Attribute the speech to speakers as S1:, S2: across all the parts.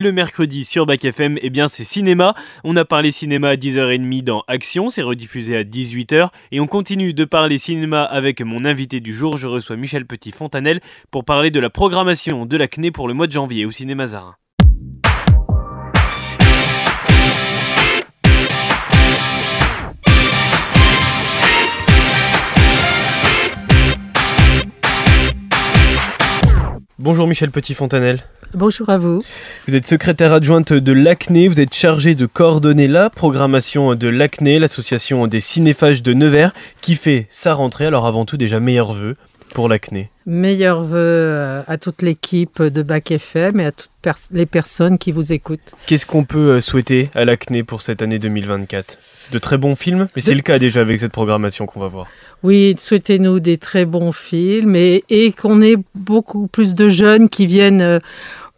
S1: Le mercredi sur Bac FM, eh bien c'est cinéma. On a parlé cinéma à 10h30 dans Action, c'est rediffusé à 18h. Et on continue de parler cinéma avec mon invité du jour. Je reçois Michel Petit-Fontanel pour parler de la programmation de la CNE pour le mois de janvier au cinéma Zarin. Bonjour Michel Petit-Fontanel.
S2: Bonjour à vous.
S1: Vous êtes secrétaire adjointe de l'ACNE, vous êtes chargée de coordonner la programmation de l'ACNE, l'association des cinéphages de Nevers, qui fait sa rentrée. Alors avant tout, déjà meilleurs vœux pour l'ACNE.
S2: Meilleurs vœux euh, à toute l'équipe de Bac FM et à toutes les personnes qui vous écoutent.
S1: Qu'est-ce qu'on peut euh, souhaiter à l'ACNE pour cette année 2024 De très bons films Mais c'est le cas déjà avec cette programmation qu'on va voir.
S2: Oui, souhaitez-nous des très bons films et, et qu'on ait beaucoup plus de jeunes qui viennent euh,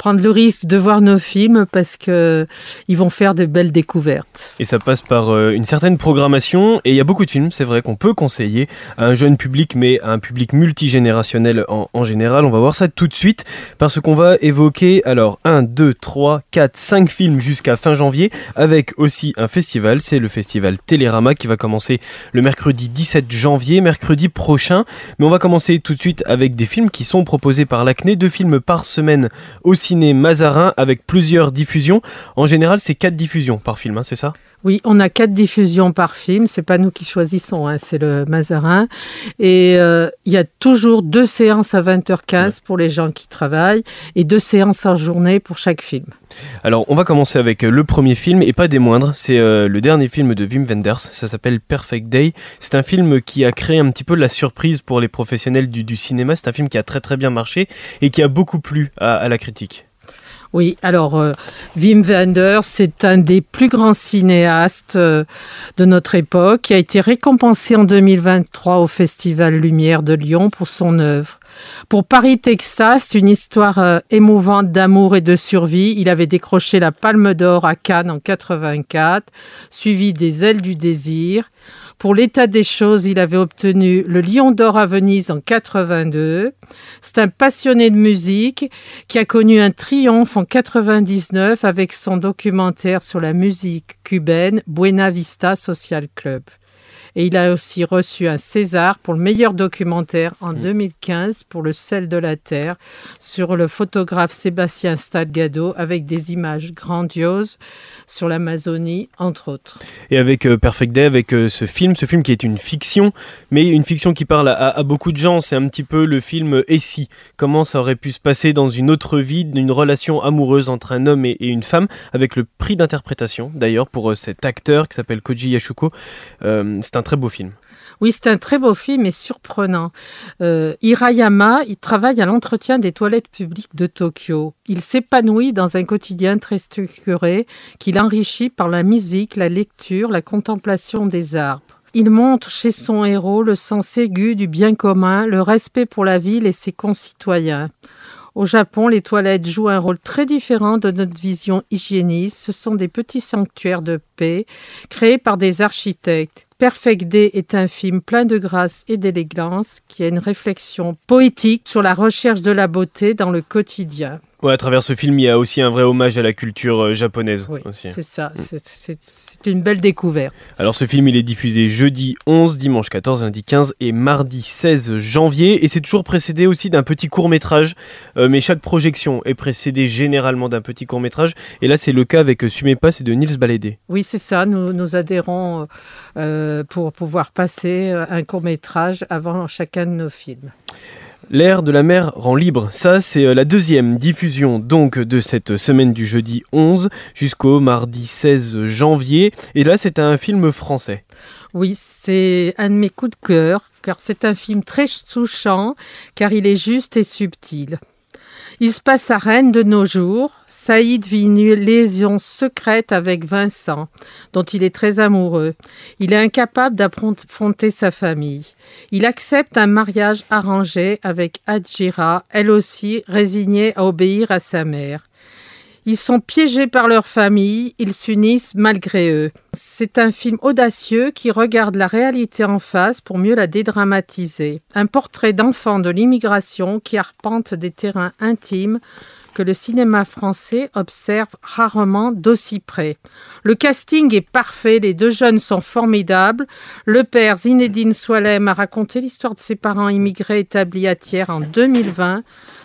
S2: prendre le risque de voir nos films parce que ils vont faire de belles découvertes.
S1: Et ça passe par euh, une certaine programmation et il y a beaucoup de films, c'est vrai qu'on peut conseiller à un jeune public mais à un public multigénérationnel en, général. On va voir ça tout de suite parce qu'on va évoquer alors 1 2 3 4 5 films jusqu'à fin janvier avec aussi un festival, c'est le festival Télérama qui va commencer le mercredi 17 janvier, mercredi prochain. Mais on va commencer tout de suite avec des films qui sont proposés par l'ACNE, deux films par semaine aussi Mazarin avec plusieurs diffusions. En général, c'est quatre diffusions par film, hein, c'est ça?
S2: Oui, on a quatre diffusions par film. C'est pas nous qui choisissons, hein, c'est le Mazarin. Et euh, il y a toujours deux séances à 20h15 pour les gens qui travaillent et deux séances en journée pour chaque film.
S1: Alors, on va commencer avec euh, le premier film et pas des moindres. C'est euh, le dernier film de Wim Wenders. Ça s'appelle Perfect Day. C'est un film qui a créé un petit peu la surprise pour les professionnels du, cinéma. C'est un film qui a très très bien marché et qui a beaucoup plu à la critique.
S2: Oui, alors euh, Wim Wenders, c'est un des plus grands cinéastes euh, de notre époque, qui a été récompensé en 2023 au Festival Lumière de Lyon pour son œuvre. Pour Paris, Texas, une histoire euh, émouvante d'amour et de survie. Il avait décroché la Palme d'Or à Cannes en 84, suivi des Ailes du désir. Pour l'état des choses, il avait obtenu le Lion d'Or à Venise en 82. C'est un passionné de musique qui a connu un triomphe en 99 avec son documentaire sur la musique cubaine Buena Vista Social Club. Et il a aussi reçu un César pour le meilleur documentaire en 2015 mm. pour Le sel de la terre sur le photographe Sébastien Stalgado avec des images grandioses sur l'Amazonie, entre autres.
S1: Et avec euh, Perfect Day, avec euh, ce film, ce film qui est une fiction, mais une fiction qui parle à, beaucoup de gens, c'est un petit peu le film Et si? Comment ça aurait pu se passer dans une autre vie, d'une relation amoureuse entre un homme et, une femme, avec le prix d'interprétation d'ailleurs pour euh, cet acteur qui s'appelle Koji Yashuko. c'est un très beau film.
S2: Oui, c'est un très beau film et surprenant. Euh, Hirayama, il travaille à l'entretien des toilettes publiques de Tokyo. Il s'épanouit dans un quotidien très structuré qu'il enrichit par la musique, la lecture, la contemplation des arbres. Il montre chez son héros le sens aigu du bien commun, le respect pour la ville et ses concitoyens. Au Japon, les toilettes jouent un rôle très différent de notre vision hygiéniste. Ce sont des petits sanctuaires de paix créés par des architectes. Perfect Day est un film plein de grâce et d'élégance qui a une réflexion poétique sur la recherche de la beauté dans le quotidien.
S1: Ouais, à travers ce film, il y a aussi un vrai hommage à la culture euh, japonaise.
S2: Oui, c'est ça. Mm. C'est une belle découverte.
S1: Alors, ce film, il est diffusé jeudi 11, dimanche 14, lundi 15 et mardi 16 janvier. Et c'est toujours précédé aussi d'un petit court-métrage. Euh, mais chaque projection est précédée généralement d'un petit court-métrage. Et là, c'est le cas avec Sumepa, c'est de Nils Balédé.
S2: Oui, c'est ça. Nous, nous adhérons euh, pour pouvoir passer un court-métrage avant chacun de nos films.
S1: L'air de la mer rend libre. Ça, c'est euh, la deuxième diffusion donc de cette semaine du jeudi 11 jusqu'au mardi 16 janvier. Et là, c'est un film français.
S2: Oui, c'est un de mes coups de cœur, car c'est un film très touchant, car il est juste et subtil. Il se passe à Rennes de nos jours. Saïd vit une lésion secrète avec Vincent, dont il est très amoureux. Il est incapable d'affronter sa famille. Il accepte un mariage arrangé avec Adjira, elle aussi résignée à obéir à sa mère. Ils sont piégés par leur famille, ils s'unissent malgré eux. C'est un film audacieux qui regarde la réalité en face pour mieux la dédramatiser. Un portrait d'enfants de l'immigration qui arpente des terrains intimes que le cinéma français observe rarement d'aussi près. Le casting est parfait, les deux jeunes sont formidables. Le père Zinedine Soilem a raconté l'histoire de ses parents immigrés établis à Thiers en 2020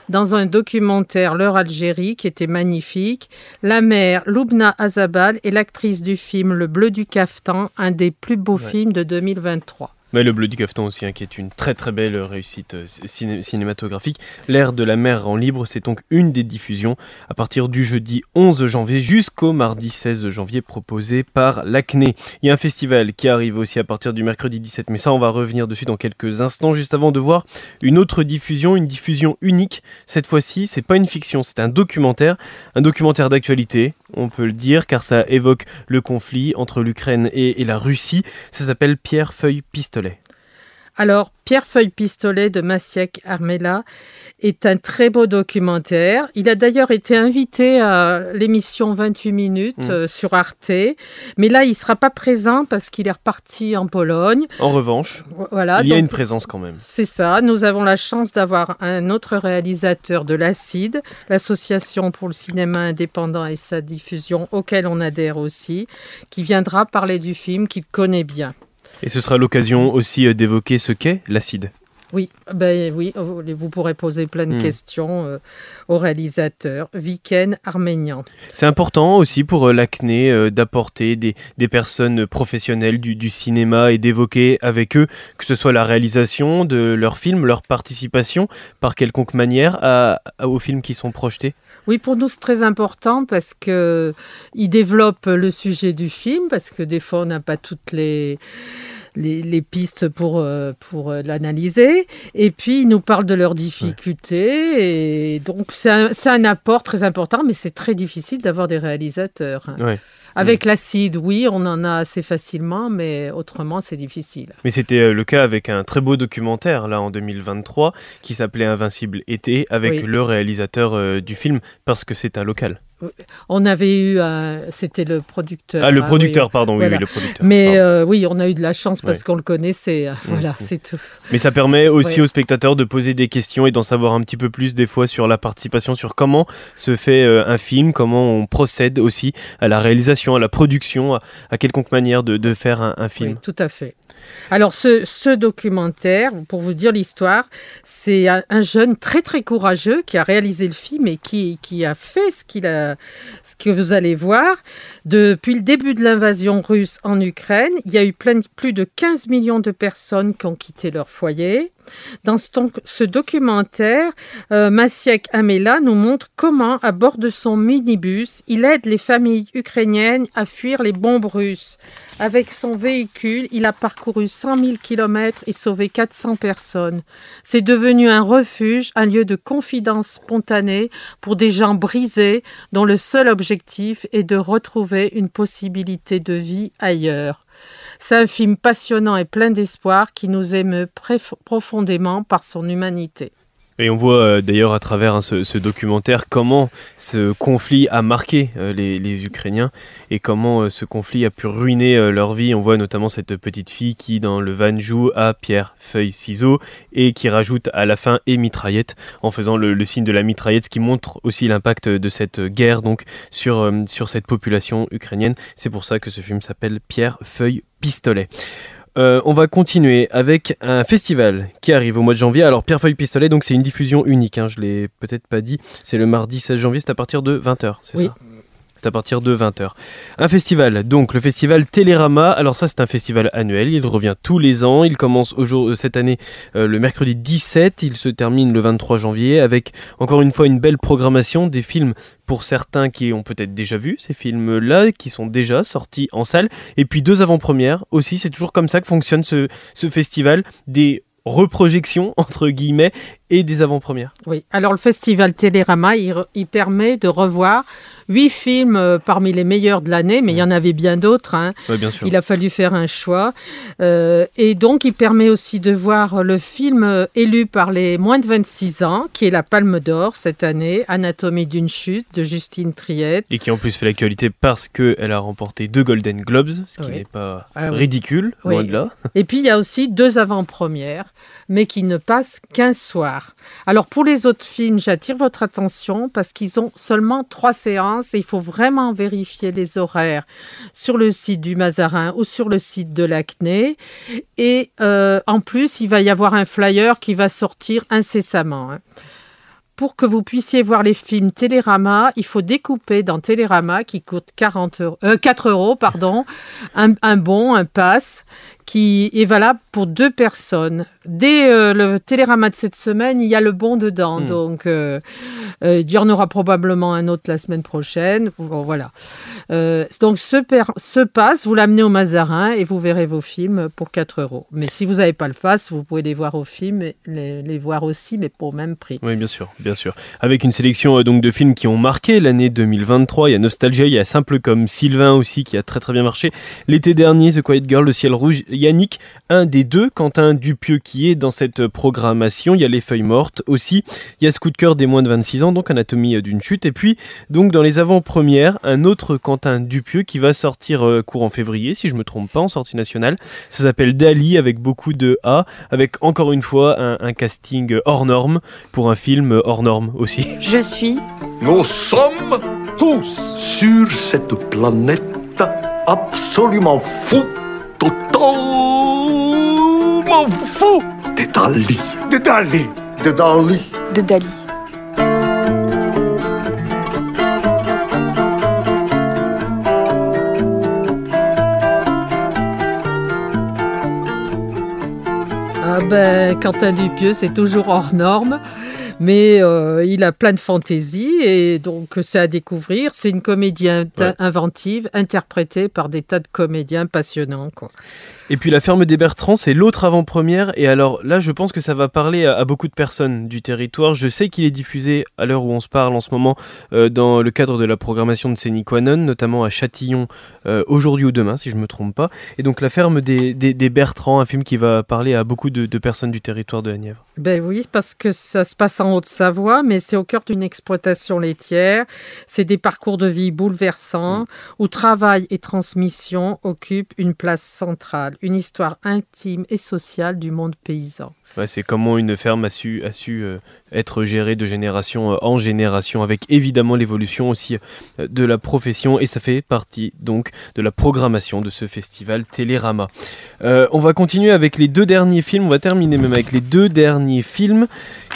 S2: dans un documentaire L'heure Algérie qui était magnifique. La mère Loubna Azabal est l'actrice du film Le Bleu du Caftan, un des plus beaux films de 2023.
S1: Mais le Bleu du Caftan aussi, hein, qui est une très très belle réussite euh, cinématographique. L'ère de la mer en libre, c'est donc une des diffusions à partir du jeudi 11 janvier jusqu'au mardi 16 janvier proposé par l'ACNE. Il y a un festival qui arrive aussi à partir du mercredi 17, mais ça on va revenir dessus dans quelques instants, juste avant de voir une autre diffusion, une diffusion unique. Cette fois-ci, c'est pas une fiction, c'est un documentaire, un documentaire d'actualité, on peut le dire, car ça évoque le conflit entre l'Ukraine et, et la Russie. Ça s'appelle Pierre Feuille Pistolet.
S2: Alors, Pierre Feuille Pistolet de Massiek Armella est un très beau documentaire. Il a d'ailleurs été invité à l'émission 28 minutes mm. euh, sur Arte, mais là il ne sera pas présent parce qu'il est reparti en Pologne.
S1: En revanche, voilà, il y a une présence quand même.
S2: C'est ça. Nous avons la chance d'avoir un autre réalisateur de l'Acide, l'association pour le cinéma indépendant et sa diffusion, auquel on adhère aussi, qui viendra parler du film qu'il connaît bien.
S1: Et ce sera l'occasion aussi euh, d'évoquer ce qu'est l'acide.
S2: Oui, ben oui, oh, vous pourrez poser plein de hmm. questions euh, au réalisateur, Viken Arménian.
S1: C'est important aussi pour euh, l'ACNE d'apporter des, des, professionnelles du, du cinéma et d'évoquer avec eux, que ce soit la réalisation de leurs films, leur participation par quelconque manière à, aux films qui sont projetés.
S2: Oui, pour nous c'est très important parce que ils développent le sujet du film parce que des fois on n'a pas toutes les les, pistes pour, euh, pour euh, l'analyser. Et puis, ils nous parlent de leurs difficultés. Et donc, c'est un, un, apport très important, mais c'est très difficile d'avoir des réalisateurs. Avec l'acide, oui, on en a assez facilement, mais autrement, c'est difficile.
S1: Mais c'était euh, le cas avec un très beau documentaire, là, en 2023, qui s'appelait Invincible été, avec le réalisateur du film, parce que c'est un local.
S2: On avait eu, c'était le producteur.
S1: Ah, le ah producteur, pardon, oui, le producteur.
S2: Mais euh, oui, on a eu de la chance parce qu'on le connaissait. Mm. Voilà, c'est tout.
S1: Mais ça permet aussi aux spectateurs de poser des questions et d'en savoir un petit peu plus des fois sur la participation, sur comment se fait euh, un film, comment on procède aussi à la réalisation, à la production, à, quelconque manière de, faire un, film. Oui,
S2: tout à fait. Alors, ce, documentaire, pour vous dire l'histoire, c'est un, jeune très très courageux qui a réalisé le film et qui, a fait ce, qu'il a, ce que vous allez voir. Depuis le début de l'invasion russe en Ukraine, il y a eu plus de 15 millions de personnes qui ont quitté leur foyer. Dans ce, documentaire, euh, Maciek Amela nous montre comment, à bord de son minibus, il aide les familles ukrainiennes à fuir les bombes russes. Avec son véhicule, il a parcouru 100 000 km et sauvé 400 personnes. C'est devenu un refuge, un lieu de confidence spontanée pour des gens brisés dont le seul objectif est de retrouver une possibilité de vie ailleurs. C'est un film passionnant et plein d'espoir qui nous émeut profondément par son humanité.
S1: Et on voit euh, d'ailleurs à travers hein, ce, documentaire comment ce conflit a marqué euh, les, Ukrainiens et comment euh, ce conflit a pu ruiner leur vie. On voit notamment cette petite fille qui dans le van joue à pierre, feuille, ciseaux et qui rajoute à la fin et mitraillette en faisant le, signe de la mitraillette, ce qui montre aussi l'impact de cette guerre donc sur, sur cette population ukrainienne. C'est pour ça que ce film s'appelle Pierre, feuille, pistolet. Euh, on va continuer avec un festival qui arrive au mois de janvier. Alors Pierre-Feuille Pistolet, donc c'est une diffusion unique, hein, je l'ai peut-être pas dit. C'est le mardi 16 janvier, c'est à partir de 20h, c'est ça? C'est à partir de 20h. Un festival, donc le festival Télérama. Alors ça c'est un festival annuel, il revient tous les ans. Il commence euh, cette année euh, le mercredi 17, il se termine le 23 janvier avec encore une fois une belle programmation, des films pour certains qui ont peut-être déjà vu ces films-là, qui sont déjà sortis en salle. Et puis deux avant-premières aussi, c'est toujours comme ça que fonctionne ce festival. Des reprojections entre guillemets et des avant-premières.
S2: Oui, alors le festival Télérama, il, permet de revoir huit films euh, parmi les meilleurs de l'année, mais il y en avait bien d'autres. Hein.
S1: bien sûr.
S2: Il a fallu faire un choix. Euh, et donc, il permet aussi de voir le film euh, élu par les moins de 26 ans, qui est La Palme d'Or cette année, Anatomie d'une chute, de Justine Triette.
S1: Et qui en plus fait l'actualité parce qu'elle a remporté deux Golden Globes, ce qui n'est pas ah ridicule, loin de là.
S2: Et puis, il y a aussi deux avant-premières, mais qui ne passent qu'un soir. Alors pour les autres films, j'attire votre attention parce qu'ils ont seulement trois séances et il faut vraiment vérifier les horaires sur le site du Mazarin ou sur le site de l'Acné. Et euh, en plus, il va y avoir un flyer qui va sortir incessamment. Hein pour que vous puissiez voir les films Télérama, il faut découper dans Télérama, qui coûte 40 euros, 4 euros, pardon, un, un bon, un pass, qui est valable pour deux personnes. Dès euh, le télérama de cette semaine, il y a le bon dedans. Hmm. Donc, euh, euh, il y en aura probablement un autre la semaine prochaine. voilà. donc, ce, ce passe, vous l'amenez au Mazarin et vous verrez vos films pour 4 euros. Mais si vous n'avez pas le pass, vous pouvez les voir au film, les, les voir aussi, mais pour le même prix.
S1: Oui, bien sûr, bien sûr. Avec une sélection donc de films qui ont marqué l'année 2023. Il y a Nostalgia, il y a Simple comme Sylvain aussi, qui a très très bien marché. L'été dernier, The Quiet Girl, Le Ciel Rouge, Yannick, un des deux, Quentin Dupieux qui est dans cette programmation. Il y a Les Feuilles Mortes aussi. Il y a ce coup de cœur des moins de 26 ans, donc Anatomie d'une chute. Et puis, donc dans les avant-premières, un autre Quentin Dupieux qui va sortir euh, courant février, si je me trompe pas, en sortie nationale. Ça s'appelle Dali avec beaucoup de A, avec encore une fois un, un casting hors norme pour un film hors norme aussi.
S3: Je suis.
S4: Nous sommes tous sur cette planète absolument totalement fou. De Dali, de Dali, de Dali,
S3: de Dali.
S2: Ah ben, Quentin Dupieux, c'est toujours hors norme mais euh, il a plein de fantaisie et donc c'est à découvrir. C'est une comédie inventive interprétée par des tas de comédiens passionnants. Quoi.
S1: Et puis La ferme des Bertrands, c'est l'autre avant-première. Et alors là, je pense que ça va parler à, beaucoup de personnes du territoire. Je sais qu'il est diffusé à l'heure où on se parle en ce moment euh, dans le cadre de la programmation de Séniquanon, notamment à Châtillon euh, aujourd'hui ou demain, si je ne me trompe pas. Et donc La ferme des, des, Bertrands, un film qui va parler à beaucoup de, de personnes du territoire de la Nièvre.
S2: Ben oui, parce que ça se passe en Haute-Savoie, mais c'est au cœur d'une exploitation laitière. C'est des parcours de vie bouleversants mm. où travail et transmission occupent une place centrale, une histoire intime et sociale du monde paysan
S1: c'est comment une ferme a su, euh, être gérée de génération euh, en génération, avec évidemment l'évolution aussi euh, de la profession, et ça fait partie donc de la programmation de ce festival Télérama. on va continuer avec les deux derniers films, on va terminer même avec les deux derniers films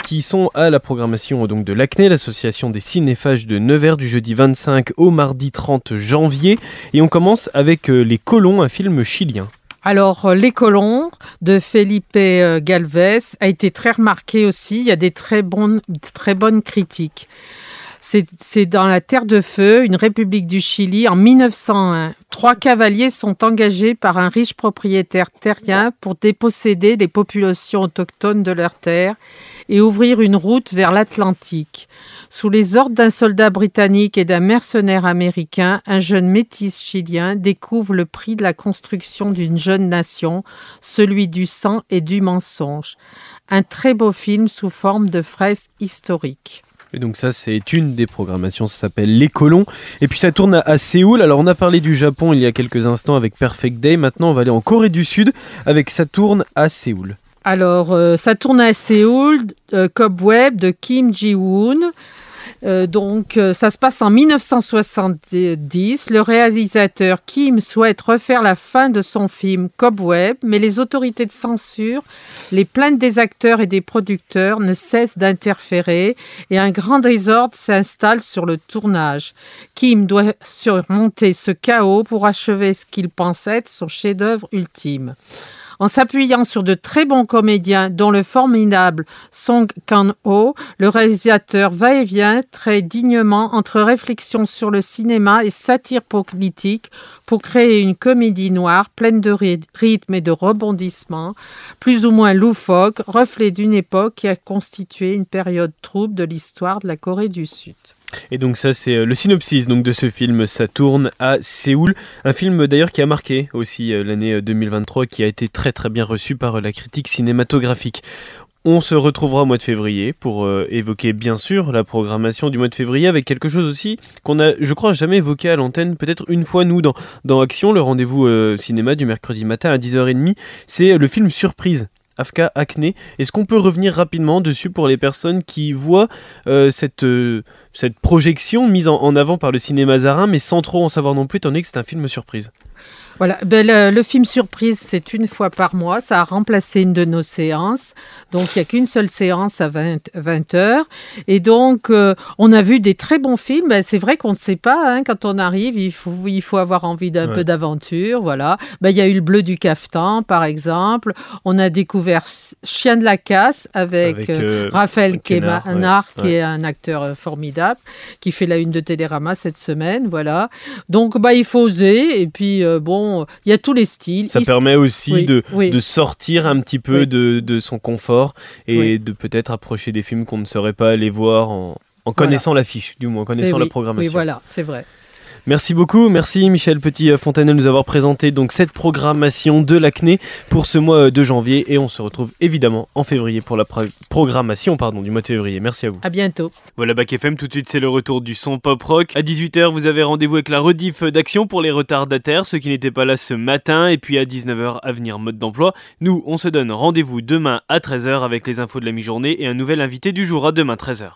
S1: qui sont à la programmation donc de l'ACNE, l'association des cinéphages de Nevers, du jeudi 25 au mardi 30 janvier, et on commence avec Les Colons, un film chilien.
S2: Alors, euh, Les Colons de Felipe euh, Galvez a été très remarqué aussi. Il y a des très bonnes, très bonnes critiques. C'est dans la Terre de Feu, une république du Chili, en 1901. Trois cavaliers sont engagés par un riche propriétaire terrien pour déposséder les populations autochtones de leurs terres et ouvrir une route vers l'Atlantique. Sous les ordres d'un soldat britannique et d'un mercenaire américain, un jeune métis chilien découvre le prix de la construction d'une jeune nation, celui du sang et du mensonge. Un très beau film sous forme de fresque historique.
S1: Et donc ça, c'est une des programmations, ça s'appelle Les Colons. Et puis ça tourne à, Séoul. Alors on a parlé du Japon il y a quelques instants avec Perfect Day. Maintenant, on va aller en Corée du Sud avec Ça tourne à Séoul.
S2: Alors, euh, ça tourne à Séoul, euh, Cobweb de Kim Ji-woon. Euh, donc, euh, ça se passe en 1970. Le réalisateur Kim souhaite refaire la fin de son film Cobweb, mais les autorités de censure, les plaintes des acteurs et des producteurs ne cessent d'interférer et un grand désordre s'installe sur le tournage. Kim doit surmonter ce chaos pour achever ce qu'il pense être son chef-d'œuvre ultime en s'appuyant sur de très bons comédiens, dont le formidable Song Kang-ho, le réalisateur va-et-vient très dignement entre réflexion sur le cinéma et satire politique pour créer une comédie noire pleine de rythme et de rebondissements, plus ou moins loufoque, reflet d'une époque qui a constitué une période trouble de l'histoire de la Corée du Sud.
S1: Et donc ça c'est euh, le synopsis donc de ce film, ça tourne à Séoul, un film d'ailleurs qui a marqué aussi euh, l'année 2023, euh, qui a été très très bien reçu par la critique cinématographique. On se retrouvera au mois de février pour évoquer bien sûr la programmation du mois de février avec quelque chose aussi qu'on a, je crois, jamais évoqué à l'antenne, peut-être une fois nous dans, dans Action, le rendez-vous cinéma du mercredi matin à 10h30. C'est le film Surprise Afka Acné. Est-ce qu'on peut revenir rapidement dessus pour les personnes qui voient euh, cette, euh, cette projection mise en, en avant par le cinéma Zarin, mais sans trop en savoir non plus, étant donné que c'est un film surprise?
S2: Voilà, ben, le, le film surprise, c'est une fois par mois. Ça a remplacé une de nos séances. Donc, il n'y a qu'une seule séance à 20, 20 heures. Et donc, euh, on a vu des très bons films. Ben, c'est vrai qu'on ne sait pas. hein, quand on arrive, il faut, il faut avoir envie d'un
S1: Ouais.
S2: peu d'aventure. Voilà. Ben, il y a eu Le Bleu du Cafetan, par exemple. On a découvert Chien de la Casse avec,
S1: Avec,
S2: euh,
S1: euh,
S2: Raphaël
S1: ouais,
S2: qui
S1: ouais.
S2: est un acteur formidable, qui fait la une de Télérama cette semaine. Voilà. Donc, bah, il faut oser. Et puis, euh, bon, il y a tous les styles.
S1: Ça permet aussi
S2: Oui,
S1: de,
S2: oui.
S1: de sortir un petit peu
S2: Oui.
S1: de, de son confort et de peut-être approcher des films qu'on ne serait pas allé voir en, en connaissant l'affiche, du moins en
S2: Eh
S1: connaissant
S2: oui,
S1: la programmation.
S2: Oui, voilà, c'est vrai.
S1: Merci beaucoup, merci Michel Petit-Fontanel de nous avoir présenté donc cette programmation de l'acné pour ce mois euh, de janvier et on se retrouve évidemment en février pour la pro- programmation pardon, du mois de février. Merci à vous.
S2: À bientôt.
S1: Voilà Bac FM, tout de suite c'est le retour du son pop rock. À 18h vous avez rendez-vous avec la rediff d'action pour les retardataires, ceux qui n'étaient pas là ce matin, et puis à 19h à venir mode d'emploi. Nous on se donne rendez-vous demain à 13h avec les infos de la mi-journée et un nouvel invité du jour à demain 13h.